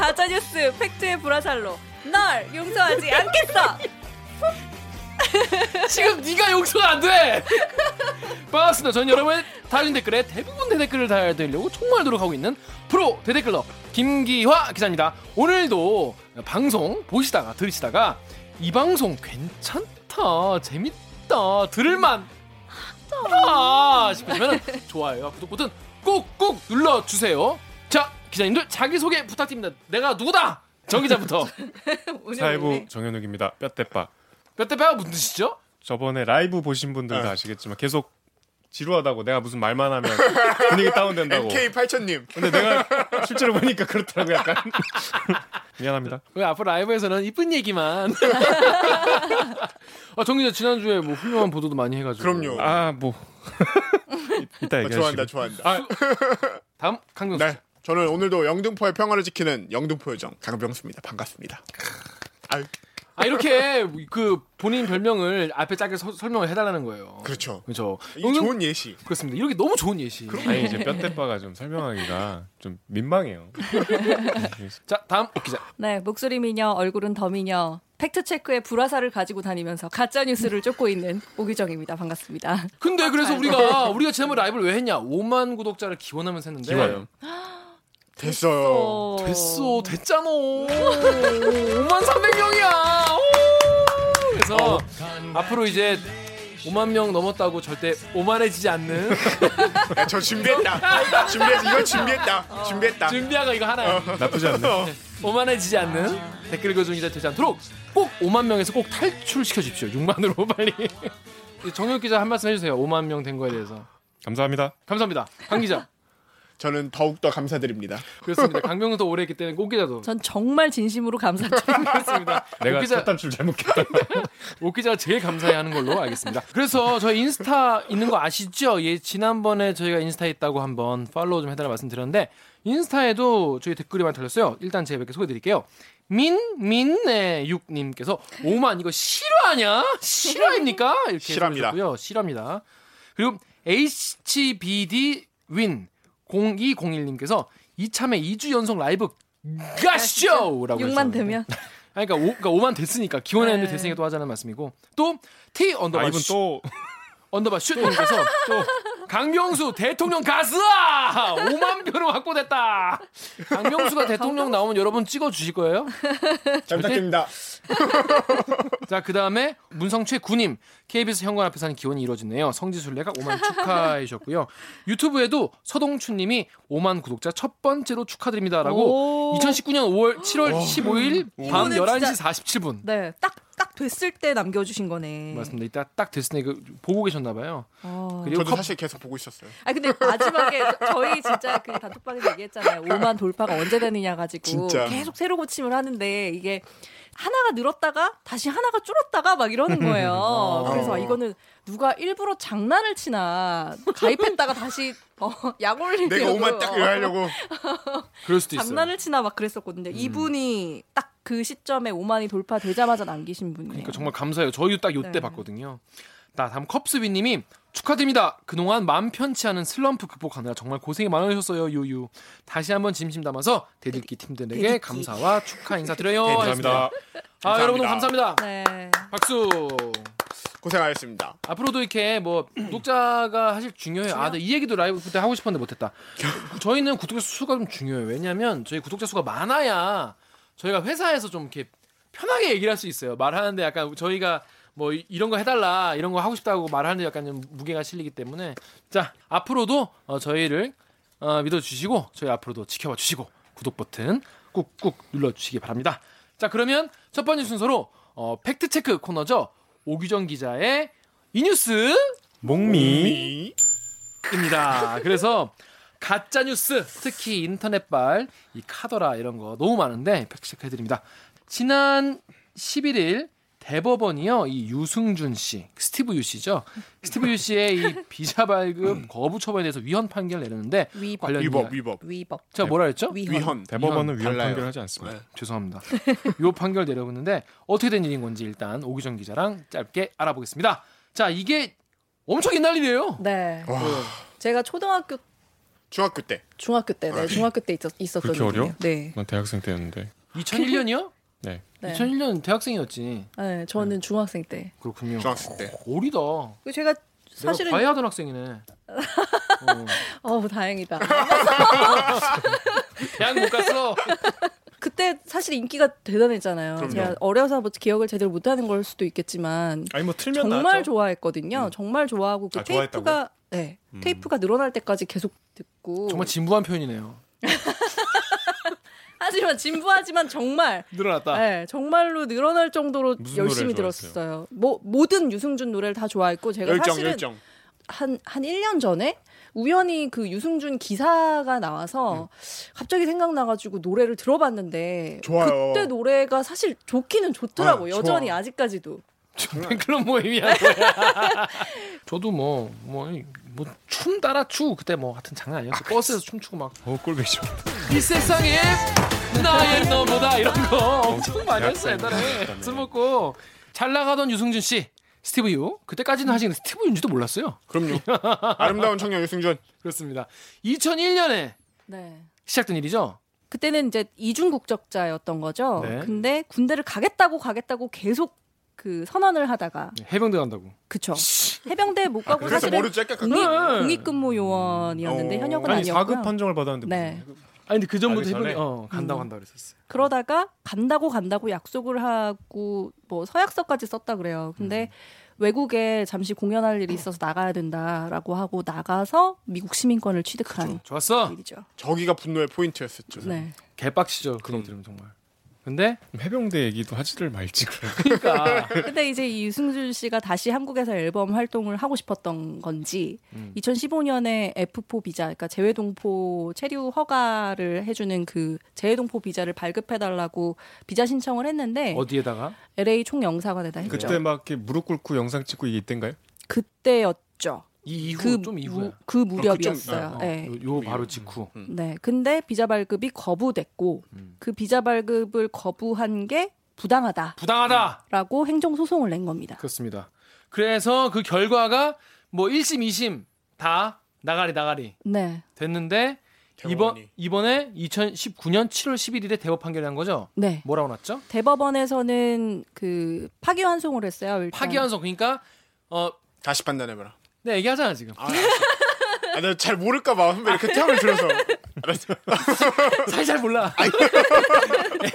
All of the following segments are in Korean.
가짜뉴스 팩트의 불화살로 널 용서하지 않겠어. 지금 네가 용서가 안 돼. 반갑습니다. 저는 여러분의 달린 댓글에 대부분 대댓글을 달아드리려고 정말 노력하고 있는 프로 대댓글러 김기화 기자입니다. 오늘도 방송 보시다가 들으시다가 이 방송 괜찮다, 재밌다, 들을만 하다 싶으시면 좋아요, 구독 버튼 꾹꾹 눌러주세요. 자, 기자님들 자기소개 부탁드립니다. 내가 누구다? 정 기자부터. 사회부 정현욱입니다. 뼈대빠. 뼈대뼈가 무슨 뜻이죠? 저번에 라이브 보신 분들도 네. 아시겠지만 계속 지루하다고 내가 무슨 말만 하면 분위기 다운된다고. MK 8000님. 근데 내가 실제로 보니까 그렇더라고 약간. 미안합니다. 왜 앞으로 라이브에서는 이쁜 얘기만. 아, 정 기자 지난주에 뭐 훌륭한 보도도 많이 해가지고. 그럼요. 아 뭐. 이따 아, 얘기하시고. 좋아한다, 좋아한다. 아, 다음 강병수. 네. 저는 오늘도 영등포의 평화를 지키는 영등포 요정 강병수입니다. 반갑습니다. 아유, 아 이렇게 그 본인 별명을 앞에 짧게 서- 설명을 해달라는 거예요. 그렇죠. 그렇죠. 이 영등- 좋은 예시. 그렇습니다. 이렇게 너무 좋은 예시. 아니 이제 뼈대빠가 좀 설명하기가 좀 민망해요. 자 다음 오 기자. 네, 목소리 미녀, 얼굴은 더 미녀. 팩트 체크의 불화살을 가지고 다니면서 가짜 뉴스를 쫓고 있는 오기정입니다. 반갑습니다. 근데 그래서 우리가 우리가 지난번 라이브를 왜 했냐? 5만 구독자를 기원하면서 했는데. 기원. 됐어요. 됐어, 됐잖아. 5만 300명이야. 그래서 앞으로 이제 5만 명 넘었다고 절대 오만해지지 않는 야, 저 준비했다. 준비했어. 이거 준비했다. 준비했다. 준비하가 이거 하나야. 나쁘지 않네. 오만해지지 않는 댓글 기자 되지 않도록 꼭 5만 명에서 꼭 탈출시켜 주십시오. 6만으로 빨리. 정혁 기자 한 말씀 해주세요. 5만 명 된 거에 대해서. 감사합니다. 감사합니다. 강 기자. 저는 더욱더 감사드립니다. 그렇습니다. 강병도 오래 했기 때문에 꼭 기자도. 전 정말 진심으로 감사드립니다. 내가 첫 단추를 잘못했다. 오 기자가 제일 감사해하는 걸로 알겠습니다. 그래서 저희 인스타 있는 거 아시죠? 예, 지난번에 저희가 인스타에 있다고 한번 팔로우 좀 해달라 말씀드렸는데 인스타에도 저희 댓글이 많이 달렸어요. 일단 제가 몇 개 소개드릴게요. 민민네 육님께서 오만 이거 실화냐? 실화입니까? 이렇게 실화입니다. 해주셨고요. 실화입니다. 그리고 HBD 윈 0201님께서 이참에 2주 연속 라이브 가시죠라고 6만 되면 아니, 그러니까, 오, 그러니까 5만 됐으니까 기원했는데 네. 됐으니까 또 하자는 말씀이고 또 T 아 언더바 이분 슈, 또 언더바 슛님께서 또 강명수 대통령 가스아 5만 표로 확보됐다. 강명수가 대통령 나오면 여러분 찍어 주실 거예요? 잘 부탁드립니다. 자, 그 다음에 문성최 구님 KBS 현관 앞에서 하는 기원이 이루어지네요. 성지순례가 5만 축하해 주셨고요. 유튜브에도 서동춘 님이 5만 구독자 첫 번째로 축하드립니다라고 오. 2019년 5월 7월 15일 밤 이거는 11시 진짜- 47분. 네, 딱 딱 됐을 때 남겨주신 거네. 맞습니다. 이따 딱 됐으니까 보고 계셨나 봐요. 어. 그리고 저도 컵- 사실 계속 보고 있었어요. 아 근데 마지막에 저희 진짜 그 단톡방에서 얘기했잖아요. 5만 돌파가 언제 되느냐 가지고 진짜. 계속 새로 고침을 하는데 이게 하나가 늘었다가 다시 하나가 줄었다가 막 이러는 거예요. 그래서 아, 이거는 누가 일부러 장난을 치나 가입했다가 다시 어, 약 올리려고 내가 오만 딱 하려고. 그럴 수도 있어요. 장난을 치나 막 그랬었거든요. 이분이 딱 그 시점에 5만이 돌파되자마자 남기신 분이에요. 그러니까 정말 감사해요. 저희도 딱 요때 네. 봤거든요. 나 다음 컵스비님이 축하드립니다. 그동안 마음 편치 않은 슬럼프 극복하느라 정말 고생이 많으셨어요. 유유. 다시 한번 진심 담아서 대들기 팀들에게 대들기. 감사와 축하 인사드려요. 감사합니다. 아 여러분 너무 감사합니다. 감사합니다. 네. 박수. 고생하셨습니다. 앞으로도 이렇게 뭐 구독자가 사실 중요해요. 아, 네, 이 얘기도 라이브 그때 하고 싶었는데 못했다. 저희는 구독자 수가 좀 중요해요. 왜냐하면 저희 구독자 수가 많아야 저희가 회사에서 좀 이렇게 편하게 얘기를 할 수 있어요. 말하는데 약간 저희가 뭐 이- 이런 거 해달라 이런 거 하고 싶다고 말하는데 약간 좀 무게가 실리기 때문에 자 앞으로도 어, 저희를 어, 믿어주시고 저희 앞으로도 지켜봐 주시고 구독 버튼 꾹꾹 눌러주시기 바랍니다. 자 그러면 첫 번째 순서로 어, 팩트 체크 코너죠. 오규정 기자의 이 뉴스 목미 미. 입니다. 그래서 가짜 뉴스 특히 인터넷발 이 카더라 이런 거 너무 많은데 팩트 체크 해드립니다. 지난 11일 대법원이요 이 유승준 씨 스티브 유 씨죠 스티브 유 씨의 이 비자 발급 거부 처분에 대해서 위헌 판결 내렸는데 위법. 관련 위법 위법 위법. 제가 뭐라 했죠? 위헌. 위헌 대법원은 위헌 달라요. 판결하지 않습니다. 네. 죄송합니다. 요 판결 내려오는데 어떻게 된 일인 건지 일단 오기정 기자랑 짧게 알아보겠습니다. 자 이게 엄청 옛날 일이에요. 네. 와, 제가 초등학교 중학교 때 중학교 때, 네, 중학교 때 있었, 있었던 그렇게 어려? 일이에요. 네. 난 대학생 때였는데. 2001년이요? 네. 네. 2001년 대학생이었지. 네, 저는 중학생 때. 그렇군요. 중학생 때 어리다. 그 제가 사실은 과외하던 학생이네. 어. 어 다행이다. 대학 못 갔어. 그때 사실 인기가 대단했잖아요. 그럼요. 제가 어려서 뭐 기억을 제대로 못하는 걸 수도 있겠지만 아니 뭐 틀면 정말 나왔죠. 좋아했거든요. 정말 좋아하고 그 아, 좋아했다고요? 테이프가 네 음. 테이프가 늘어날 때까지 계속 듣고 정말 진부한 표현이네요. 하지만 진부하지만 정말 늘어났다. 네, 정말로 늘어날 정도로 열심히 들었어요. 뭐 모든 유승준 노래를 다 좋아했고 제가 열정 사실은 열정 한, 한 1년 전에 우연히 그 유승준 기사가 나와서 갑자기 생각나가지고 노래를 들어봤는데 좋아요. 그때 노래가 사실 좋기는 좋더라고 아, 요 좋아. 여전히 아직까지도 팬클럽 모임이야. 저도 뭐 뭐 뭐 춤 따라 추 그때 뭐 하여튼 장난 아니었어. 버스에서 춤추고 막이어 꼴배기 좀. 세상에 나의 너보다 이런 거 엄청 많이 했어 옛날에. 술 먹고 잘 나가던 유승준 씨 스티브 유 그때까지는 하시는 스티브 유인지도 몰랐어요. 그럼요 아름다운 청년 유승준 그렇습니다. 2001년에 네. 시작된 일이죠. 그때는 이제 이중 국적자였던 거죠. 네. 근데 군대를 가겠다고 가겠다고 계속 그 선언을 하다가 해병대 간다고. 그쵸 해병대 못 가고 그래서 사실은 공익. 공익근무 요원이었는데 어. 현역은 아니 아니었고요. 4급 판정을 받았는데 뭐. 네. 아니 근데 그 전부터 가기 전에? 해병대 어 간다고 음. 한다 그랬었어요. 그러다가 간다고 간다고 약속을 하고 뭐 서약서까지 썼다 그래요. 근데 음. 외국에 잠시 공연할 일이 있어서 나가야 된다라고 하고 나가서 미국 시민권을 취득한 좋았어. 일이죠. 저기가 분노의 포인트였었죠 네. 개빡치죠 그런 들으면 정말. 근데 해병대 얘기도 하지를 말지. 그러니까 근데 이제 이 유승준 씨가 다시 한국에서 앨범 활동을 하고 싶었던 건지 음. 2015년에 F4 비자, 그러니까 재외동포 체류 허가를 해주는 그 재외동포 비자를 발급해달라고 비자 신청을 했는데 어디에다가 LA 총영사관에다 했죠. 그때 막 이렇게 무릎 꿇고 영상 찍고 이게 이땐가요? 그때였죠. 이 이후 그, 좀 무- 이후에 그 무렵이었어요. 어, 네. 요, 요 바로 직후. 네. 근데 비자 발급이 거부됐고 음. 그 비자 발급을 거부한 게 부당하다라고 부당하다. 행정 소송을 낸 겁니다. 그렇습니다. 그래서 그 결과가 뭐 1심, 2심 다 나가리 나가리 네. 됐는데 이번. 이번에 2019년 7월 11일에 대법 판결이 난 거죠. 네. 뭐라고 났죠? 대법원에서는 그 파기환송을 했어요. 일단. 파기환송 그러니까 어 다시 판단해봐라 내가 얘기하잖아 지금. 아, 아, 내가 잘 모를까 봐 선배 이렇게 탐을 들어서 알았어 사실 잘 몰라.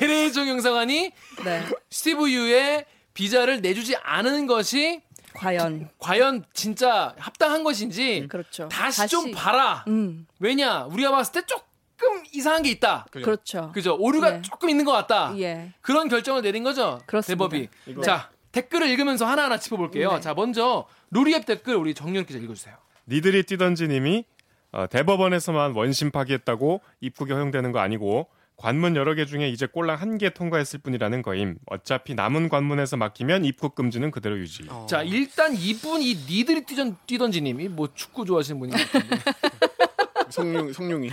LA 종영사관이 네. 스티브 유의 비자를 내주지 않은 것이 과연 과연 진짜 합당한 것인지 그렇죠. 다시, 좀 봐라. 음. 왜냐 우리가 봤을 때 조금 이상한 게 있다. 그죠? 그렇죠. 그죠? 오류가 네. 조금 있는 것 같다. 예. 그런 결정을 내린 거죠. 그렇습니다. 대법이. 이거- 자 댓글을 읽으면서 하나하나 짚어볼게요. 네. 자 먼저 루리앱 댓글 우리 정윤 기자 읽어주세요. 니들이 뛰던지님이 어, 대법원에서만 원심 파기했다고 입국이 허용되는 거 아니고 관문 여러 개 중에 이제 꼴랑 한 개 통과했을 뿐이라는 거임. 어차피 남은 관문에서 막히면 입국 금지는 그대로 유지. 어. 자 일단 이분 이 니들이 뛰던 뛰던지님이 뭐 축구 좋아하시는 분인 것 같은데. 성룡 성룡이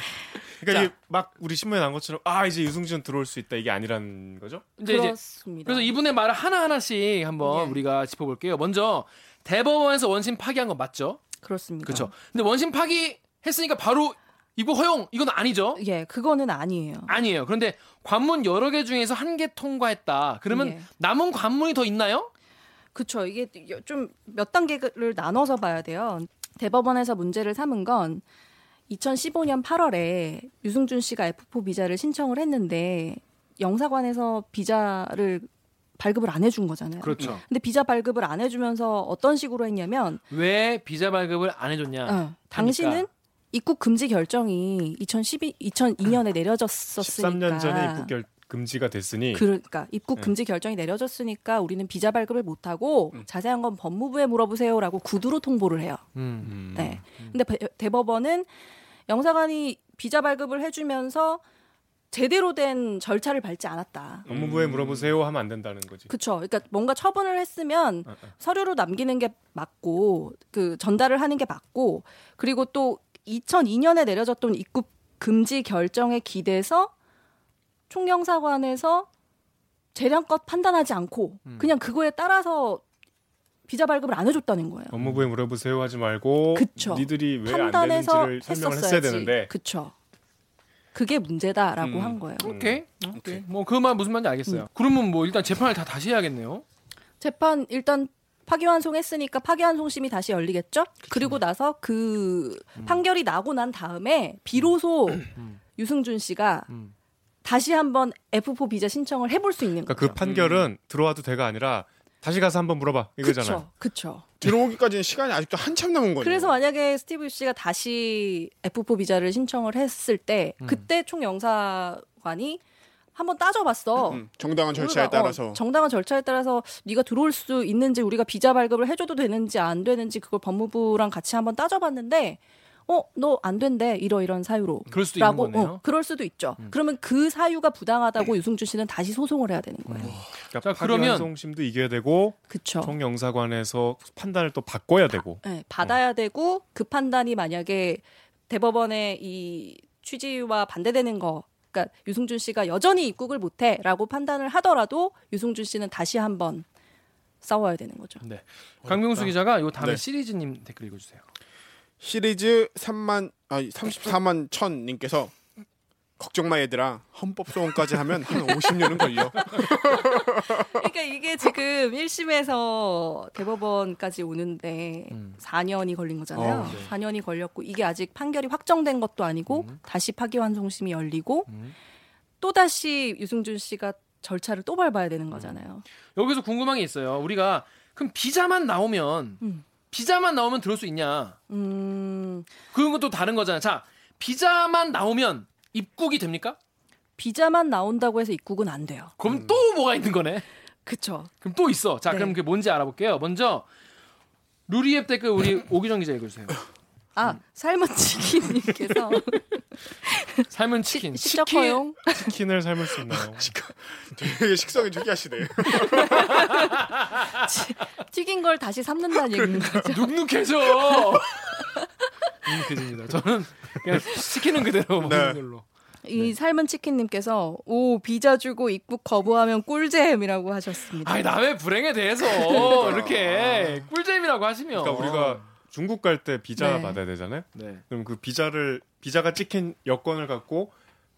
그러니까 자. 이게 막 우리 신문에 난 것처럼 아 이제 유승준 들어올 수 있다 이게 아니란 거죠? 이제 그렇습니다. 그래서 이분의 말을 하나 하나씩 한번 예. 우리가 짚어볼게요. 먼저 대법원에서 원심 파기한 건 맞죠? 그렇습니다. 그렇죠. 근데 원심 파기 했으니까 바로 입국 허용 이건 아니죠? 예, 그거는 아니에요. 아니에요. 그런데 관문 여러 개 중에서 한 개 통과했다. 그러면 예. 남은 관문이 더 있나요? 그렇죠. 이게 좀 몇 단계를 나눠서 봐야 돼요. 대법원에서 문제를 삼은 건 2015년 8월에 유승준 씨가 F4 비자를 신청을 했는데 영사관에서 비자를 발급을 안 해준 거잖아요. 그렇죠. 근데 비자 발급을 안 해주면서 어떤 식으로 했냐면 왜 비자 발급을 안 해줬냐? 어, 당신은 입국 금지 결정이 2012, 2002년에 내려졌었으니까 13년 전에 입국 결, 금지가 됐으니 그러니까 입국 네. 금지 결정이 내려졌으니까 우리는 비자 발급을 못 하고 음. 자세한 건 법무부에 물어보세요라고 구두로 통보를 해요. 음. 음. 네. 근데 배- 대법원은 영사관이 비자 발급을 해주면서 제대로 된 절차를 밟지 않았다. 법무부에 물어보세요 하면 안 된다는 거지. 그쵸. 그러니까 뭔가 처분을 했으면 어, 어. 서류로 남기는 게 맞고 그 전달을 하는 게 맞고 그리고 또 2002년에 내려졌던 입국 금지 결정에 기대서 총영사관에서 재량껏 판단하지 않고 음. 그냥 그거에 따라서 비자 발급을 안 해줬다는 거예요. 법무부에 물어보세요 하지 말고 그쵸. 니들이 왜 안 되는지를 설명을. 했어야 되는데 그쵸. 그게 문제다라고 음. 한 거예요. 오케이. 오케이. 뭐그말 무슨 말인지 알겠어요. 그러면 뭐 일단 재판을 다 다시 해야겠네요. 재판 일단 파기환송했으니까 파기환송심이 다시 열리겠죠? 그리고 나서 그 판결이 나고 난 다음에 비로소 유승준 씨가 음. 다시 한번 F4 비자 신청을 해볼 수 있는 그러니까 거죠. 그 판결은 들어와도 돼가 아니라 다시 가서 한번 물어봐 이거잖아요. 그쵸, 그쵸. 들어오기까지는 시간이 아직도 한참 남은 거네요. 그래서 만약에 스티브 씨가 다시 F4 비자를 신청을 했을 때 음. 그때 총영사관이 한번 따져봤어. 음, 정당한 절차에 우리가, 어, 따라서 정당한 절차에 따라서 네가 들어올 수 있는지 우리가 비자 발급을 해줘도 되는지 안 되는지 그걸 법무부랑 같이 한번 따져봤는데 어 너 안 된대 이러 이런 사유로 그럴 수도 있는 라고 거네요. 음. 어, 그럴 수도 있죠. 그러면 그 사유가 부당하다고 유승준 씨는 다시 소송을 해야 되는 거예요. 그러니까 자, 그러면- 파기환송심도 이겨야 되고 그쵸. 총영사관에서 판단을 또 바꿔야 되고 네, 받아야 되고 그 판단이 만약에 대법원의 이 취지와 반대되는 거 그러니까 유승준 씨가 여전히 입국을 못해라고 판단을 하더라도 유승준 씨는 다시 한번 싸워야 되는 거죠. 네. 강명수 기자가 요 다음에 네. 시리즈님 댓글 읽어주세요. 시리즈 3만 아 34만 천 님께서 걱정 마 얘들아 헌법 소원까지 하면 한 50년은 걸려. 그러니까 이게 지금 1심에서 대법원까지 오는데 음. 4년이 걸린 거잖아요. 어, 네. 4년이 걸렸고 이게 아직 판결이 확정된 것도 아니고 다시 파기환송심이 열리고 음. 또 다시 유승준 씨가 절차를 또 밟아야 되는 거잖아요. 여기서 궁금한 게 있어요. 우리가 그럼 비자만 나오면 음. 비자만 나오면 들어올 수 있냐? 음, 그건 또 다른 거잖아요. 자, 비자만 나오면 입국이 됩니까? 비자만 나온다고 해서 입국은 안 돼요. 그럼 또 뭐가 있는 거네. 그쵸. 그럼 또 있어. 자, 네. 그럼 그게 뭔지 알아볼게요. 먼저 루리앱 댓글 우리 오기정 기자 읽어주세요. 아, 삶은 치킨님께서 삶은 치킨. 시적 치킨. 치킨을 삶을 수 있나요? 되게 식성이 특이하시네. 튀긴 걸 다시 삶는다는 얘기인 거죠. 눅눅해져. 눅눅해집니다. 저는 그냥 시키는 그대로 먹는 네. 걸로. 이 삶은 치킨님께서 오 비자 주고 입국 거부하면 꿀잼이라고 하셨습니다. 아니 남의 불행에 대해서 이렇게 꿀잼이라고 하시면 그러니까 우리가 중국 갈 때 비자 네. 받아야 되잖아요. 네. 그럼 그 비자를 비자가 찍힌 여권을 갖고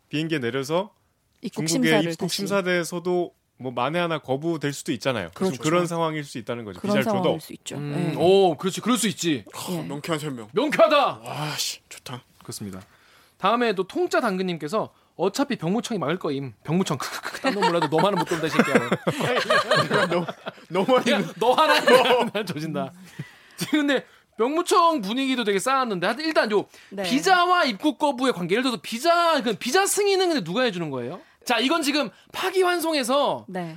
비행기에 내려서 입국 중국의 입국 다시. 심사대에서도 뭐 만에 하나 거부될 수도 있잖아요. 그렇죠. 그런 상황일 수 있다는 거죠. 그런 비자를 줘도 상황일 수 있죠. 음, 네. 오, 그렇지. 그럴 수 있지. 예. 명쾌한 설명. 명쾌하다. 와 씨 좋다. 그렇습니다. 다음에도 통짜 당근님께서 어차피 병무청이 막을 거임. 병무청 크크크 딴놈 몰라도 너만은 못 돈다 이 새끼야. 많이 야, 너 하나 난 조진다. 근데 병무청 분위기도 되게 쌓았는데 하여튼 일단 요 네. 비자와 입국 거부의 관계 예를 들어서 비자 그 비자 승인은 근데 누가 해주는 거예요? 자 이건 지금 파기환송에서 네.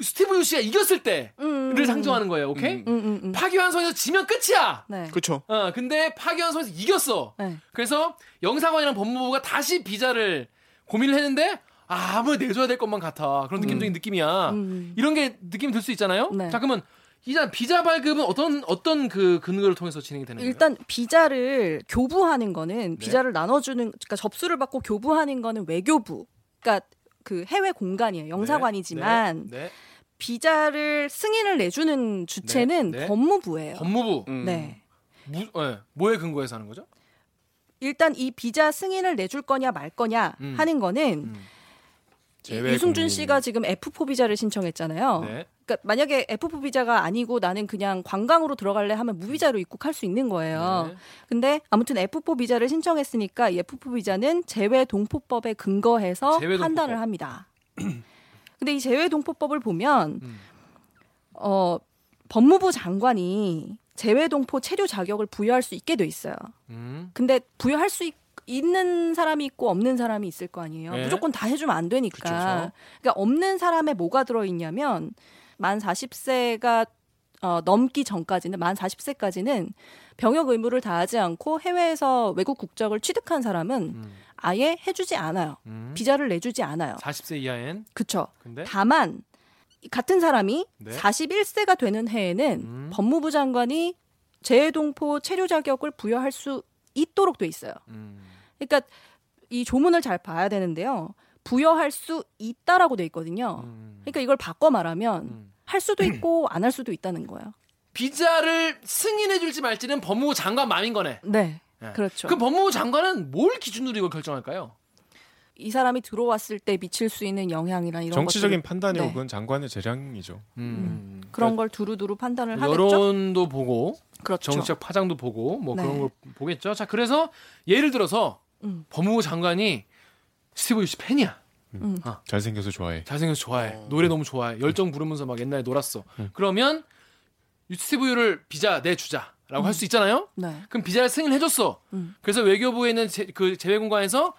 스티브 유 씨가 이겼을 때를 음, 상정하는 거예요. 오케이? 음. 음, 음, 음. 파기환송에서 지면 끝이야. 네. 그렇죠. 어 근데 파기환송에서 이겼어. 네. 그래서 영사관이랑 법무부가 다시 비자를 고민을 했는데 아, 아무 내줘야 될 것만 같아. 그런 느낌적인 느낌이야. 음. 이런 게 느낌이 들수 있잖아요. 네. 자 그러면 이자 비자 발급은 어떤 어떤 그 근거를 통해서 진행이 되는 거예요? 일단 비자를 교부하는 거는 비자를 나눠주는 그러니까 접수를 받고 교부하는 거는 외교부 그러니까 그 해외 공간이에요 영사관이지만 네, 네. 비자를 승인을 내주는 주체는 네, 네. 법무부예요. 법무부 음. 네. 무, 네. 뭐에 근거해서 하는 거죠? 일단 이 비자 승인을 내줄 거냐 말 거냐 음. 하는 거는 음. 유승준. 씨가 지금 F4 비자를 신청했잖아요. 네. 그러니까 만약에 F4 비자가 아니고 나는 그냥 관광으로 들어갈래 하면 무비자로 입국할 수 있는 거예요. 네. 근데 아무튼 F4 비자를 신청했으니까 이 F4 비자는 재외 동포법에 근거해서 재외 동포법. 판단을 합니다. 근데 이 재외 동포법을 보면 음. 어 법무부 장관이 재외 동포 체류 자격을 부여할 수 있게 돼 있어요. 음. 근데 부여할 수 있, 는 사람이 있고 없는 사람이 있을 거 아니에요. 네. 무조건 다 해주면 안 되니까. 그쵸. 그러니까 없는 사람에 뭐가 들어 있냐면 만 40세가 어, 넘기 전까지는 만 40세까지는 병역 의무를 다하지 않고 해외에서 외국 국적을 취득한 사람은 음. 아예 해주지 않아요. 음. 비자를 내주지 않아요. 40세 이하엔 그쵸. 근데 다만 같은 사람이 네. 41세가 되는 해에는 음. 법무부 장관이 재외동포 체류 자격을 부여할 수 있도록 돼 있어요. 음. 그러니까 이 조문을 잘 봐야 되는데요. 부여할 수 있다라고 돼 있거든요. 음. 그러니까 이걸 바꿔 말하면 음. 할 수도 있고 안 할 수도 있다는 거예요. 비자를 승인해 줄지 말지는 법무부 장관 마음인 거네. 네. 네. 그렇죠. 그 법무부 장관은 뭘 기준으로 이걸 결정할까요? 이 사람이 들어왔을 때 미칠 수 있는 영향이나 이런 정치적인 것들을- 판단이 네. 혹은 장관의 재량이죠. 음. 그런 걸 두루두루 판단을 그러니까 하겠죠. 여론도 보고 그렇죠. 정치적 파장도 보고 뭐 네. 그런 걸 보겠죠. 자 그래서 예를 들어서 음. 법무부 장관이 스티브 유씨 팬이야. 잘생겨서 좋아해. 잘생겨서 좋아해. 노래 너무 좋아해. 열정 부르면서 막 옛날에 놀았어. 음. 그러면 스티브 유를 비자 내주자라고 할 수 있잖아요. 네. 그럼 비자를 승인해줬어. 음. 그래서 외교부에 있는 제, 그 재외공관에서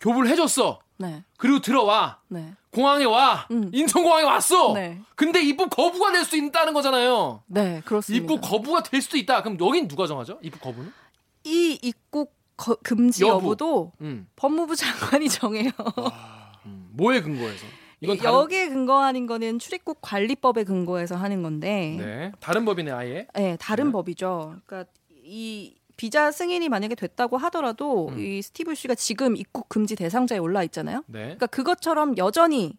교부를 해줬어. 네. 그리고 들어와. 네. 공항에 와. 음. 인천공항에 왔어. 네. 근데 입국 거부가 될 수 있다는 거잖아요. 네, 그렇습니다. 입국 거부가 될 수도 있다. 그럼 여긴 누가 정하죠? 입국 거부는? 이 입국 거- 금지 여부. 여부 도 음. 법무부 장관이 정해요. 음. 뭐에 근거해서? 이건 다른, 여기에 근거하는 거는 출입국 관리법에 근거해서 하는 건데, 네, 네. 다른 법이네 아예. 다른 네. 법이죠. 그러니까 이 비자 승인이 만약에 됐다고 하더라도 음. 이 스티브 씨가 지금 입국 금지 대상자에 올라 있잖아요. 네. 그러니까 그것처럼 여전히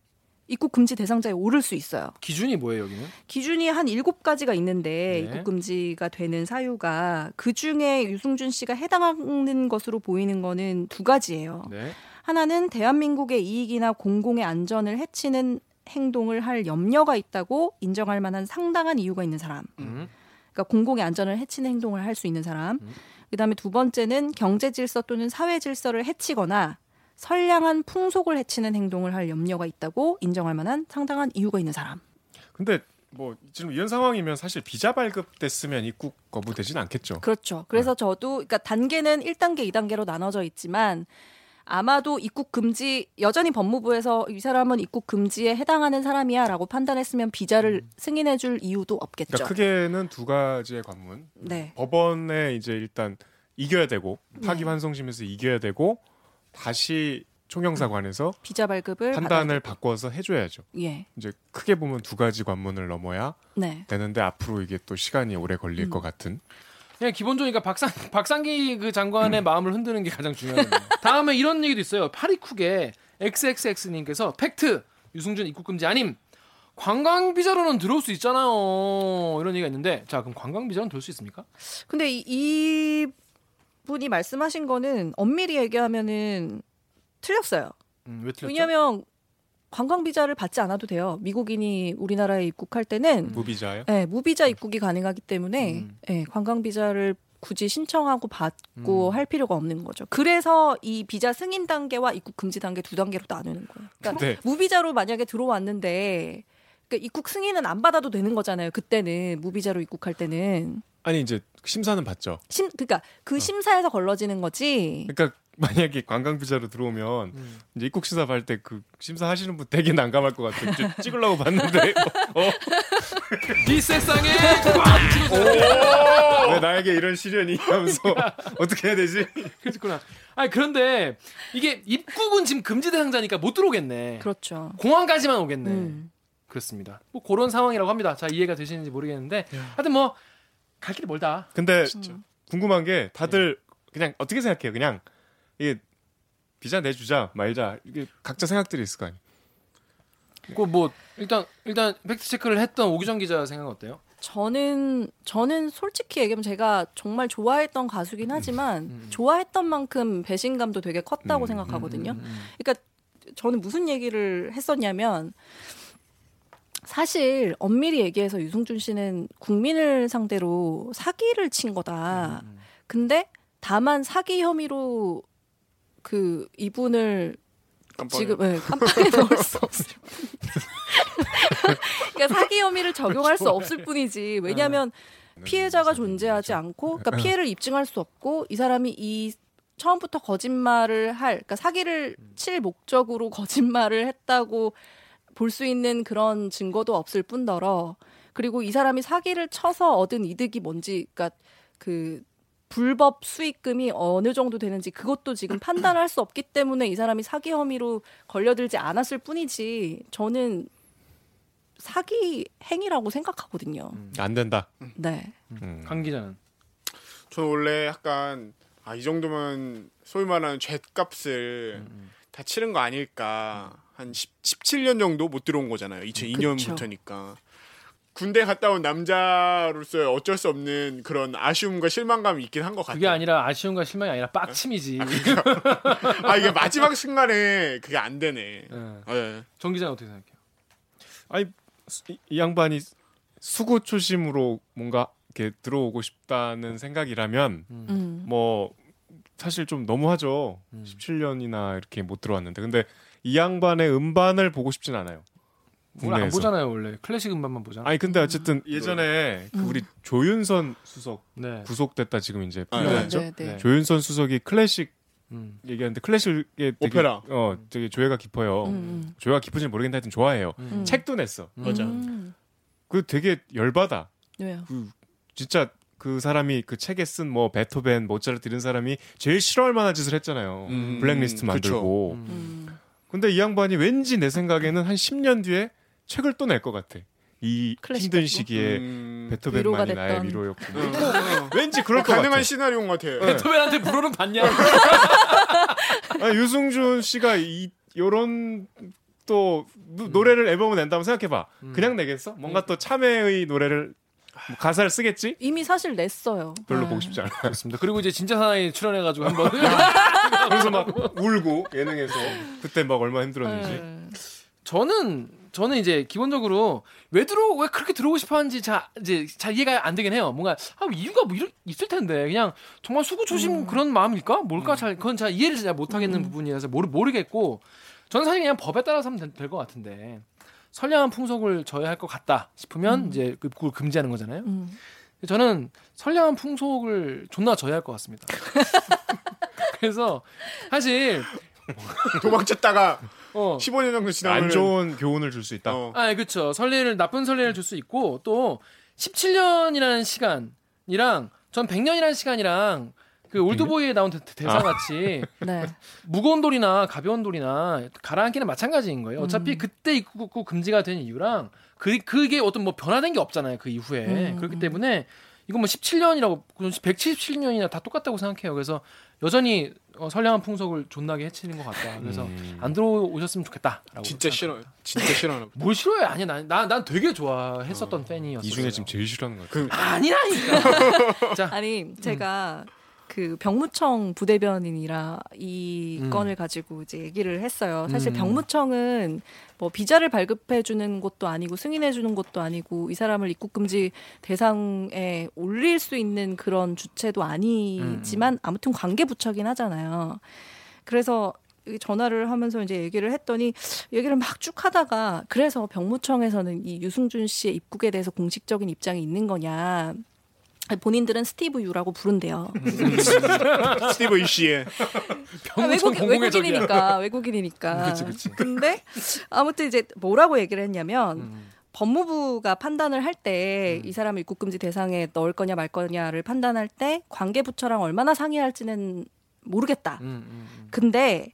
입국 금지 대상자에 오를 수 있어요. 기준이 뭐예요 여기는? 기준이 한 일곱 가지가 있는데 네. 입국 금지가 되는 사유가 그 중에 유승준 씨가 해당하는 것으로 보이는 거는 두 가지예요. 네. 하나는 대한민국의 이익이나 공공의 안전을 해치는 행동을 할 염려가 있다고 인정할 만한 상당한 이유가 있는 사람. 음. 그러니까 공공의 안전을 해치는 행동을 할 수 있는 사람. 음. 그다음에 두 번째는 경제 질서 또는 사회 질서를 해치거나 선량한 풍속을 해치는 행동을 할 염려가 있다고 인정할 만한 상당한 이유가 있는 사람. 근데 뭐 지금 이런 상황이면 사실 비자 발급됐으면 입국 거부되진 않겠죠. 그렇죠. 그래서 저도 그러니까 단계는 1단계, 2단계로 나눠져 있지만 아마도 입국 금지 여전히 법무부에서 이 사람은 입국 금지에 해당하는 사람이야라고 판단했으면 비자를 승인해 줄 이유도 없겠죠. 그러니까 크게는 두 가지의 관문. 네. 법원에 이제 일단 이겨야 되고 네. 파기환송심에서 이겨야 되고 다시 총영사관에서 비자 발급을 판단을 바꿔서 해줘야죠. 예. 이제 크게 보면 두 가지 관문을 넘어야 네. 되는데 앞으로 이게 또 시간이 오래 걸릴 음. 것 같은. 그냥 기본적으로 박상 박상기 그 장관의 마음을 흔드는 게 가장 중요해요. 다음에 이런 얘기도 있어요. 파리쿡의 XXX님께서 팩트 유승준 입국 금지 아님. 관광 비자로는 들어올 수 있잖아요. 이런 얘기가 있는데 자 그럼 관광 비자는 들어올 수 있습니까? 근데 이, 이 분이 말씀하신 거는 엄밀히 얘기하면은 틀렸어요. 음, 왜 틀렸죠? 왜냐하면 관광 비자를 받지 않아도 돼요. 미국인이 우리나라에 입국할 때는 무비자요? 네, 무비자 입국이 가능하기 때문에 음. 네, 관광 비자를 굳이 신청하고 받고 음. 할 필요가 없는 거죠. 그래서 이 비자 승인 단계와 입국 금지 단계 두 단계로 나누는 거예요. 그러니까 근데 무비자로 만약에 들어왔는데 그러니까 입국 승인은 안 받아도 되는 거잖아요. 그때는 무비자로 입국할 때는 아니 이제 심사는 받죠. 심 그러니까 그 어. 심사에서 걸러지는 거지. 그러니까 만약에 관광 비자로 들어오면 음. 이제 입국 심사 받을 때 그 심사 하시는 분 되게 난감할 것 같아요. 이제 찍으려고 봤는데 어, 이 세상에. 왜 나에게 이런 시련이 하면서 어떻게 해야 되지? 그렇구나. 아니 그런데 이게 입국은 지금 금지 대상자니까 못 들어오겠네. 그렇죠. 공항까지만 오겠네. 음. 그렇습니다. 뭐 그런 상황이라고 합니다. 자 이해가 되시는지 모르겠는데 하여튼 뭐 갈 길이 멀다. 근데 음. 궁금한 게 다들 그냥 어떻게 생각해요? 그냥 이게 비자 내주자 말자 이게 각자 생각들이 있을 거 아니에요. 그뭐 일단 일단 팩트 체크를 했던 오기정 기자 생각은 어때요? 저는 저는 솔직히 얘기하면 제가 정말 좋아했던 가수긴 하지만 음. 좋아했던 만큼 배신감도 되게 컸다고 음, 생각하거든요. 음, 음. 그러니까 저는 무슨 얘기를 했었냐면 사실 엄밀히 얘기해서 유승준 씨는 국민을 상대로 사기를 친 거다. 음. 근데 다만 사기 혐의로 그 이분을 지금 네, 깜빡이 넣을 수 없을 뿐. 그러니까 사기 혐의를 적용할 수 없을 뿐이지. 왜냐하면 피해자가 존재하지 않고, 그러니까 피해를 입증할 수 없고, 이 사람이 이 처음부터 거짓말을 할, 그러니까 사기를 칠 목적으로 거짓말을 했다고 볼 수 있는 그런 증거도 없을 뿐더러, 그리고 이 사람이 사기를 쳐서 얻은 이득이 뭔지, 그러니까 그 불법 수익금이 어느 정도 되는지 그것도 지금 판단할 수 없기 때문에 이 사람이 사기 혐의로 걸려들지 않았을 뿐이지 저는 사기 행위라고 생각하거든요. 안 된다. 네. 음. 강 기자는 저는 원래 약간 아, 이 정도면 소위 말하는 죗값을 음, 다 치른 거 아닐까. 한 10, 17년 정도 못 들어온 거잖아요. 2002년부터니까. 군대 갔다 온 남자로서 어쩔 수 없는 그런 아쉬움과 실망감이 있긴 한 것 같아요. 그게 아니라 아쉬움과 실망이 아니라 빡침이지. 아, 이게 마지막 순간에 그게 안 되네. 예. 예. 정 기자는 어떻게 생각해요? 아니 수- 이, 이 양반이 수구 초심으로 뭔가 이렇게 들어오고 싶다는 생각이라면 음. 뭐 사실 좀 너무하죠. 음. 17년이나 이렇게 못 들어왔는데 근데 이 양반의 음반을 보고 싶진 않아요. 오늘 안 국내에서. 보잖아요 원래 클래식 음반만 보잖아. 아니 근데 어쨌든 예전에 그 음. 우리 조윤선 수석 네. 구속됐다 지금 이제 아, 풀려났죠. 네, 네. 네. 조윤선 수석이 클래식 음. 얘기하는데 클래식에 되게 오페라. 어 되게 조예가 깊어요. 음, 조예가 깊은지 는 모르겠는데 하여튼 좋아해요. 음. 책도 냈어. 음. 맞아. 음. 그 되게 열받아. 왜요? 그 진짜 그 사람이 그 책에 쓴 뭐 베토벤, 모차르트 이런 사람이 제일 싫어할 만한 짓을 했잖아요. 음, 블랙리스트. 만들고. 음. 음. 근데 이 양반이 왠지 내 생각에는 한 10년 뒤에 책을 또 낼 것 같아. 이 힘든? 시기에 음. 베토벤만이 나의 어. 왠지 그럴 것 가능한 같아. 시나리오인 것 같아요. 베토벤한테 불어는 받냐? 아니, 유승준 씨가 이 요런 또 노- 노래를 앨범을 낸다면 생각해봐. 그냥 내겠어? 뭔가 또 참회의 노래를 뭐 가사를 쓰겠지? 이미 사실 냈어요. 별로 네. 보고 싶지 않아. 그렇습니다. 그리고 이제 진짜 사나이 출연해가지고 한번 그래서 막 울고 예능에서 그때 막 얼마 나 힘들었는지. 네. 저는 저는 이제 기본적으로 왜 들어 왜 그렇게 들어오고 싶어하는지 자 이제 잘 이해가 안 되긴 해요. 뭔가 아, 이유가 뭐 이럴, 있을 텐데 그냥 정말 수구초심 그런 마음일까? 뭘까? 잘 그건 잘 이해를 잘 못하겠는 부분이라서 모르 모르겠고 저는 사실 그냥 법에 따라서 하면 될 것 같은데 선량한 풍속을 져야 할것 같다 싶으면 이제 그- 그걸 금지하는 거잖아요. 음. 저는 선량한 풍속을 존나 져야 할것 같습니다. 그래서 사실 도망쳤다가 어 15년 정도 지나면 안 좋은 교훈을 줄 수 있다. 어. 아, 그렇죠. 선례를 나쁜 선례를 줄 수 있고 또 17년이라는 시간이랑 전 100년이라는 시간이랑 그 올드보이에 나온 대- 대사 아. 같이 네. 무거운 돌이나 가벼운 돌이나 가라앉기는 마찬가지인 거예요. 어차피 음. 그때 입국 금지가 된 이유랑 그 그게 어떤 뭐 변화된 게 없잖아요. 그 이후에 음, 그렇기 음. 때문에 이건 뭐 17년이라고 177년이나 다 똑같다고 생각해요. 그래서 여전히 어, 선량한 풍속을 존나게 해치는 것 같다. 그래서 음. 안 들어오셨으면 좋겠다라고. 진짜 싫어. 진짜 싫어하나 보다. 뭘 싫어해? 아니야, 난, 난, 난 되게 좋아했었던 팬이었어. 이 중에 지금 제일 싫어하는 것 같아. 그 아니라니까. 자, 아니 제가 그 병무청 부대변인이라 이 음. 건을 가지고 이제 얘기를 했어요. 사실 음. 병무청은 뭐 비자를 발급해 주는 것도 아니고 승인해 주는 것도 아니고 이 사람을 입국 금지 대상에 올릴 수 있는 그런 주체도 아니지만 아무튼 관계 부처긴 하잖아요. 그래서 이 전화를 하면서 이제 얘기를 했더니 얘기를 막 쭉 하다가 그래서 병무청에서는 이 유승준 씨의 입국에 대해서 공식적인 입장이 있는 거냐. 본인들은 스티브 유라고 부른대요. 스티브 이씨의 아, 외국. 외국인이니까 외국인이니까. 그치, 그치. 근데 아무튼 이제 뭐라고 얘기를 했냐면 음. 법무부가 판단을 할 때이 사람을 입국 금지 대상에 넣을 거냐 말 거냐를 판단할 때 관계 부처랑 얼마나 상의할지는 모르겠다. 음, 음, 음. 근데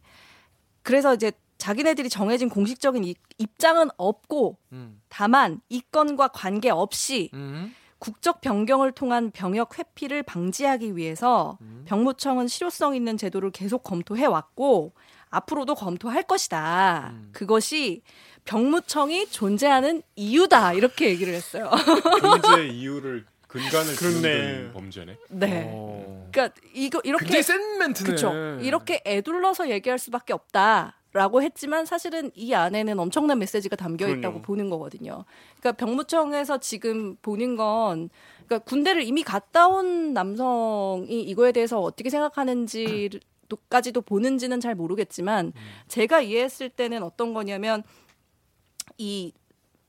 그래서 이제 자기네들이 정해진 공식적인 이- 입장은 없고 음. 다만 이 건과 관계 없이 음. 국적 변경을 통한 병역 회피를 방지하기 위해서 음. 병무청은 실효성 있는 제도를 계속 검토해 왔고 앞으로도 검토할 것이다. 음. 그것이 병무청이 존재하는 이유다. 이렇게 얘기를 했어요. 경제 이유를 근간을 그렇네. 두는 범죄네. 네. 어. 그러니까 이거 이렇게 굉장히 센 멘트네. 그쵸. 이렇게 애둘러서 얘기할 수밖에 없다. 라고 했지만 사실은 이 안에는 엄청난 메시지가 담겨 있다고 그럼요. 보는 거거든요. 그러니까 병무청에서 지금 보는 건 그러니까 군대를 이미 갔다 온 남성이 이거에 대해서 어떻게 생각하는지까지도 보는지는 잘 모르겠지만 제가 이해했을 때는 어떤 거냐면 이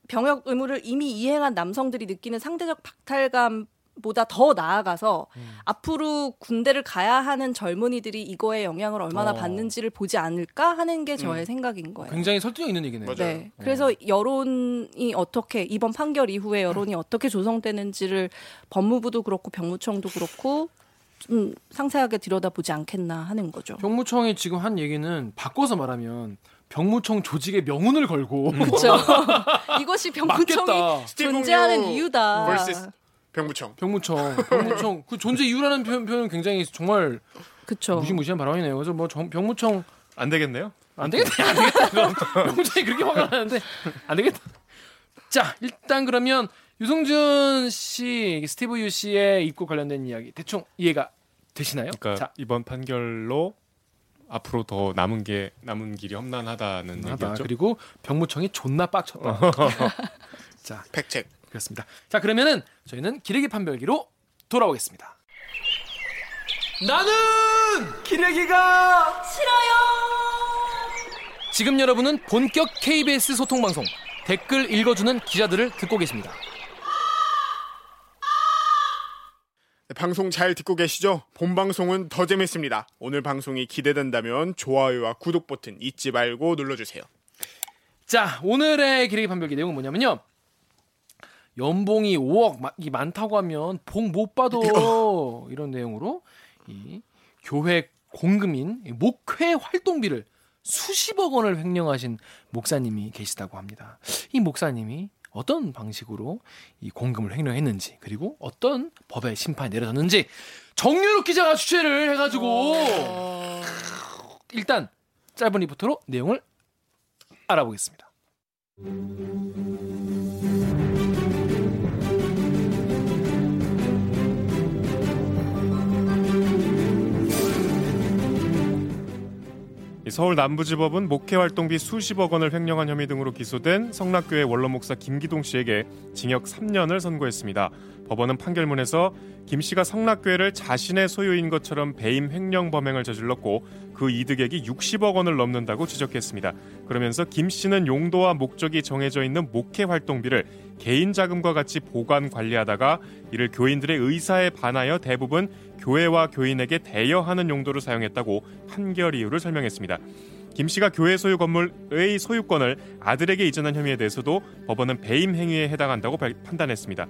병역 의무를 이미 이행한 남성들이 느끼는 상대적 박탈감을 보다 더 나아가서 음. 앞으로 군대를 가야 하는 젊은이들이 이거에 영향을 얼마나 어. 받는지를 보지 않을까 하는 게 저의 음. 생각인 거예요. 굉장히 설득력 있는 얘기네요. 맞아요. 네. 그래서 여론이 어떻게 이번 판결 이후에 여론이 어떻게 조성되는지를 법무부도 그렇고 병무청도 그렇고 좀 상세하게 들여다보지 않겠나 하는 거죠. 병무청이 지금 한 얘기는 바꿔서 말하면 병무청 조직의 명운을 걸고 그렇죠. 이것이 병무청이. 존재하는 이유다. 병무청. 병무청, 병무청 그 존재 이유라는 표현, 표현은 굉장히 정말 그렇죠. 무시무시한 발언이네요. 그래서 뭐 정- 병무청 안 되겠네요. 안 되겠다, 안 되겠다. 그럼 병무청이 그렇게 화가 나는데 안 되겠다. 자, 일단 그러면 유승준 씨, 스티브 유 씨의 입고 관련된 이야기 대충 이해가 되시나요? 그러니까 자, 이번 판결로 앞으로 더 남은 게 남은 길이 험난하다는 하다. 얘기였죠. 그리고 병무청이 존나 빡쳤다. 자, 팩책. 그렇습니다. 자, 그러면은 저희는 기레기 판별기로 돌아오겠습니다. 나는 기레기가 싫어요. 지금 여러분은 본격 KBS 소통 방송 댓글 읽어주는 기자들을 듣고 계십니다. 네, 방송 잘 듣고 계시죠? 본 방송은 더 재밌습니다. 오늘 방송이 기대된다면 좋아요와 구독 버튼 잊지 말고 눌러주세요. 자, 오늘의 기레기 판별기 내용은 뭐냐면요. 연봉이 5억 이 많다고 하면 복 못 받아 이런 내용으로 이 교회 공금인 이 목회 활동비를 수십억 원을 횡령하신 목사님이 계시다고 합니다. 이 목사님이 어떤 방식으로 이 공금을 횡령했는지 그리고 어떤 법의 심판이 내려졌는지 정유롭 기자가 취재를 해가지고 일단 짧은 리포트로 내용을 알아보겠습니다. 서울 남부지법은 목회활동비 수십억 원을 횡령한 혐의 등으로 기소된 성락교회 원로 목사 김기동 씨에게 징역 3년을 선고했습니다. 법원은 판결문에서 김 씨가 성락교회를 자신의 소유인 것처럼 배임 횡령 범행을 저질렀고 그 이득액이 60억 원을 넘는다고 지적했습니다. 그러면서 김 씨는 용도와 목적이 정해져 있는 목회 활동비를 개인 자금과 같이 보관 관리하다가 이를 교인들의 의사에 반하여 대부분 교회와 교인에게 대여하는 용도로 사용했다고 판결 이유를 설명했습니다. 김 씨가 교회 소유 건물의 소유권을 아들에게 이전한 혐의에 대해서도 법원은 배임 행위에 해당한다고 발- 판단했습니다.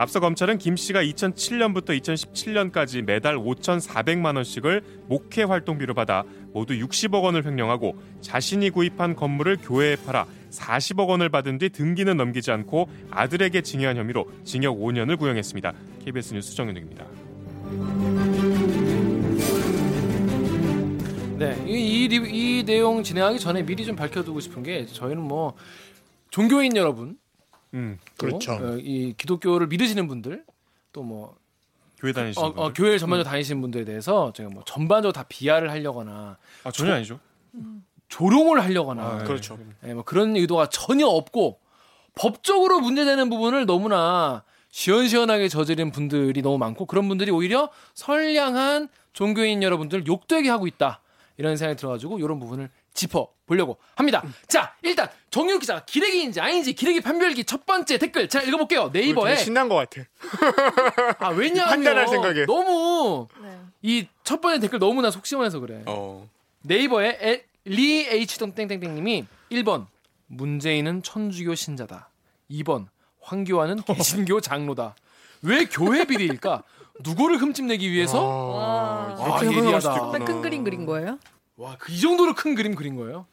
앞서 검찰은 김 씨가 2007년부터 2017년까지 매달 5,400만 원씩을 목회 활동비로 받아 모두 60억 원을 횡령하고 자신이 구입한 건물을 교회에 팔아 40억 원을 받은 뒤 등기는 넘기지 않고 아들에게 징여한 혐의로 징역 5년을 구형했습니다. KBS 뉴스 정윤욱입니다. 네, 이, 이, 리- 이 내용 진행하기 전에 미리 좀 밝혀두고 싶은 게 저희는 뭐 종교인 여러분, 음, 또, 그렇죠. 어, 이 기독교를 믿으시는 분들, 또 뭐 교회 다니시는 어, 분들. 어, 교회 전반적으로 다니시는 분들에 대해서 제가 뭐 전반적으로 다 비하를 하려거나 아, 전혀 아니죠. 조롱을 하려거나 아, 네. 그렇죠. 예, 뭐 그런 의도가 전혀 없고 법적으로 문제되는 부분을 너무나 시원시원하게 저지른 분들이 너무 많고 그런 분들이 오히려 선량한 종교인 여러분들 욕되게 하고 있다 이런 생각이 들어가지고 이런 부분을 짚어 보려고 합니다. 자 일단 정윤 기자 기레기인지 아닌지 기레기 판별기 첫 번째 댓글 제가 읽어볼게요 네이버에 되게 신난 것 같아. 아 왜냐하면 판단할 생각에. 너무 네. 이첫 번째 댓글 너무나 속 시원해서 그래. 어. 네이버에 에- 리 H 땡땡땡님이 1번 문재인은 천주교 신자다. 2번 황교안은 개신교 장로다. 왜 교회 비리일까? 누구를 흠집내기 위해서? 와. 아, 이렇게 예리하다. 흘러갈 수도 정말 있구나. 큰 그림 그린 거예요? 와, 그 이 정도로 큰 그림 그린 거예요?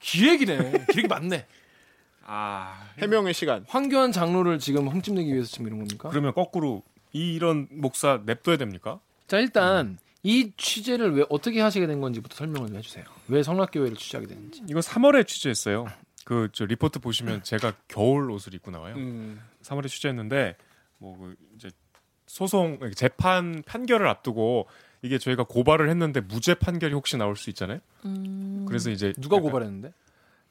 기획이네. 기획이 맞네. 아, 해명의 시간. 황교안 장로를 지금 흠집내기 위해서 지금 이런 겁니까? 그러면 거꾸로 이 이런 목사 냅둬야 됩니까? 자, 일단 이 취재를 왜 어떻게 하시게 된 건지부터 설명을 좀 해주세요. 왜 성락교회를 취재하게 됐는지. 이거 3월에 취재했어요. 그 저 리포트 보시면 제가 겨울 옷을 입고 나와요. 음. 3월에 취재했는데 뭐 그 이제 소송 재판 판결을 앞두고 이게 저희가 고발을 했는데 무죄 판결이 혹시 나올 수 있잖아요. 그래서 이제 누가 약간- 고발했는데?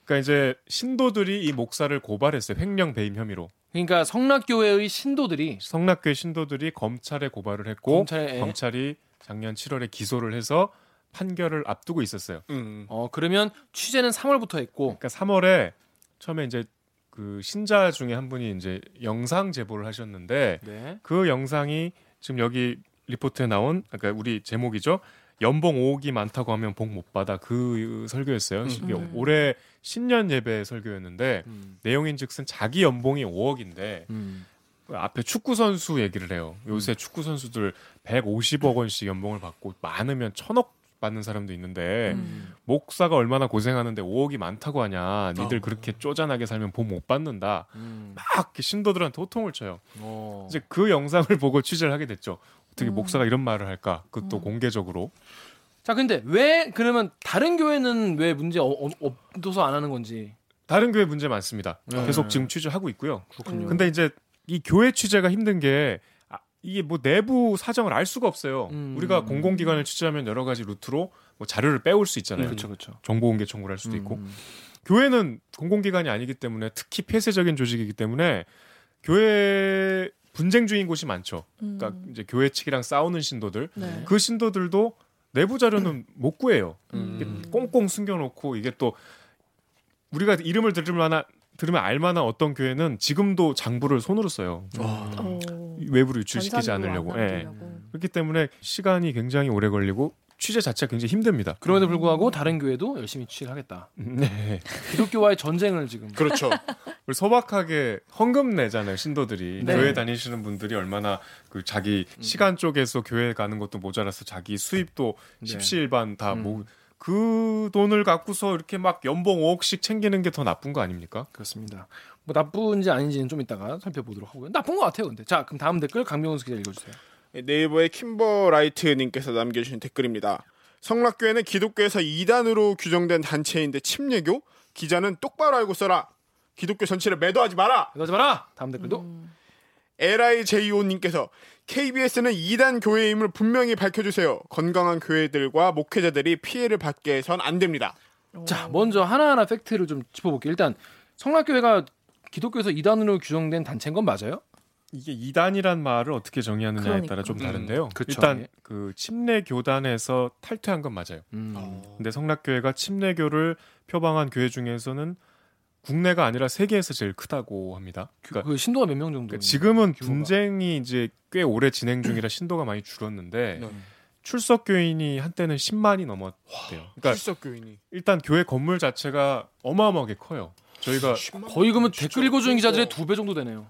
그러니까 이제 신도들이 이 목사를 고발했어요. 횡령 배임 혐의로. 그러니까 성락교회의 신도들이 성락교회 신도들이 검찰에 고발을 했고 검찰에 검찰이 작년 7월에 기소를 해서 판결을 앞두고 있었어요. 음. 어 그러면 취재는 3월부터 했고 그러니까 3월에 처음에 이제 그 신자 중에 한 분이 이제 영상 제보를 하셨는데 네. 그 영상이 지금 여기 리포트에 나온 그러니까 우리 제목이죠. 연봉 5억이 많다고 하면 복 못 받아 그 설교였어요. 음. 올해 신년 예배 설교였는데 음. 내용인즉슨 자기 연봉이 5억인데 음. 앞에 축구 선수 얘기를 해요. 요새 축구 선수들 150억 원씩 연봉을 받고 많으면 천억 받는 사람도 있는데 음. 목사가 얼마나 고생하는데 5억이 많다고 하냐. 니들 어. 그렇게 쪼잔하게 살면 복 못 받는다. 음. 막 신도들한테 호통을 쳐요. 어. 이제 그 영상을 보고 취재를 하게 됐죠. 어떻게 음. 목사가 이런 말을 할까? 그것도 음. 공개적으로. 자, 근데 왜 그러면 다른 교회는 왜 문제 어, 어, 없어서 안 하는 건지. 다른 교회 문제 많습니다. 네. 계속 지금 취재하고 있고요. 그렇군요. 근데 이제 이 교회 취재가 힘든 게 아, 이게 뭐 내부 사정을 알 수가 없어요. 음. 우리가 공공기관을 취재하면 여러 가지 루트로 뭐 자료를 빼올 수 있잖아요. 그렇죠, 그렇죠. 정보공개 청구를 할 수도 있고. 음. 교회는 공공기관이 아니기 때문에 특히 폐쇄적인 조직이기 때문에 교회 분쟁주의인 곳이 많죠. 음. 그러니까 이제 교회 측이랑 싸우는 신도들 네. 그 신도들도 내부 자료는 못 구해요. 음. 꽁꽁 숨겨놓고 이게 또 우리가 이름을 들을 만한 들으면 알만한 어떤 교회는 지금도 장부를 손으로 써요. 와. 어. 외부로 유출시키지 않으려고. 안 예. 그렇기 때문에 시간이 굉장히 오래 걸리고 취재 자체가 굉장히 힘듭니다. 그럼에도 불구하고 다른 교회도 열심히 취재를 하겠다. 네. 기독교와의 전쟁을 지금. 그렇죠. 우리 소박하게 헌금 내잖아요 신도들이 네. 교회 다니시는 분들이 얼마나 그 자기 시간 쪽에서 교회 가는 것도 모자라서 자기 수입도 네. 십시일반 다 음. 모 그 돈을 갖고서 이렇게 막 연봉 5억씩 챙기는 게 더 나쁜 거 아닙니까? 그렇습니다. 뭐 나쁜지 아닌지는 좀 이따가 살펴보도록 하고요. 나쁜 것 같아요, 근데. 자, 그럼 다음 댓글 강병훈 기자 읽어주세요. 네이버의 킴버라이트님께서 남겨주신 댓글입니다. 성락교회는 기독교에서 이단으로 규정된 단체인데 침례교? 기자는 똑바로 알고 써라. 기독교 전체를 매도하지 마라. 이러지 마라. 다음 댓글도. 음. LIJO님께서 KBS는 이단 교회임을 분명히 밝혀주세요. 건강한 교회들과 목회자들이 피해를 받게 해선 안 됩니다. 자, 먼저 하나하나 팩트를 좀 짚어볼게요. 일단 성락교회가 기독교에서 이단으로 규정된 단체인 건 맞아요? 이게 이단이란 말을 어떻게 정의하느냐에 그러니까. 따라 좀 음, 다른데요. 그쵸. 일단 예. 그 침례 교단에서 탈퇴한 건 맞아요. 음. 근데 성락교회가 침례교를 표방한 교회 중에서는 국내가 아니라 세계에서 제일 크다고 합니다. 그러니까 그 신도가 몇 명 정도? 그러니까 지금은 규모가. 분쟁이 이제 꽤 오래 진행 중이라 신도가 많이 줄었는데 네. 출석 교인이 한때는 10만이 넘었대요. 그러니까 출석 교인이 일단 교회 건물 자체가 어마어마하게 커요. 저희가 거의 그러면 댓글 읽어주는 기자들의 두 배 정도 되네요.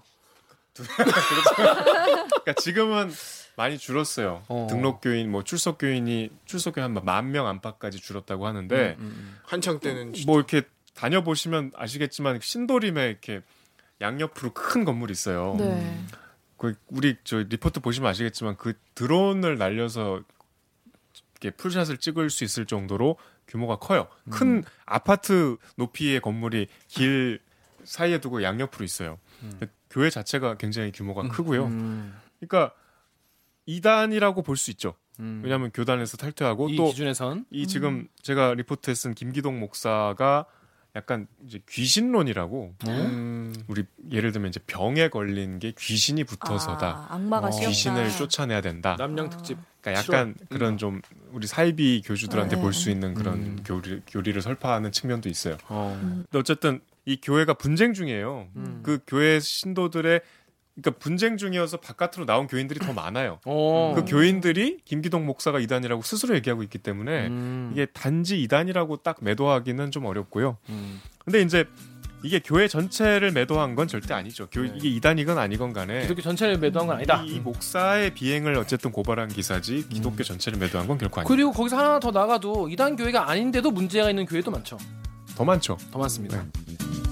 그러니까 지금은 많이 줄었어요. 어. 등록 교인 뭐 출석 교인이 출석 교인 한만명 안팎까지 줄었다고 하는데 음, 음, 한창 때는 뭐 이렇게 다녀 보시면 아시겠지만 신도림에 이렇게 양옆으로 큰 건물이 있어요. 네. 그 우리 저 리포트 보시면 아시겠지만 그 드론을 날려서 이렇게 full shot을 찍을 수 있을 정도로 규모가 커요. 큰 아파트 높이의 건물이 길 사이에 두고 양옆으로 있어요. 교회 자체가 굉장히 규모가 크고요. 음, 그러니까 이단이라고 볼 수 있죠. 음. 왜냐하면 교단에서 탈퇴하고 이또 기준에선 이 지금 제가 리포트에 쓴 김기동 목사가 약간 이제 귀신론이라고 음. 우리 예를 들면 이제 병에 걸린 게 귀신이 붙어서다. 아, 악마가 어. 귀신을 쫓아내야 된다. 남양 특집. 그러니까 약간 그런 좀 우리 사이비 교주들한테 네. 볼수 있는 그런 음. 교리, 교리를 설파하는 측면도 있어요. 어. 근데 어쨌든 이 교회가 분쟁 중이에요. 음. 그 교회 신도들의 그러니까 분쟁 중이어서 바깥으로 나온 교인들이 더 많아요. 어. 그 교인들이 김기동 목사가 이단이라고 스스로 얘기하고 있기 때문에 음. 이게 단지 이단이라고 딱 매도하기는 좀 어렵고요. 음. 근데 이제 이게 교회 전체를 매도한 건 절대 아니죠. 교, 네. 이게 이단이건 아니건 간에 기독교 전체를 매도한 건 아니다. 이, 이 목사의 비행을 어쨌든 고발한 기사지 기독교 전체를 매도한 건 결코 아니에요. 그리고 거기서 하나 더 나가도 이단 교회가 아닌데도 문제가 있는 교회도 많죠. 더 많죠. 더 많습니다. 네.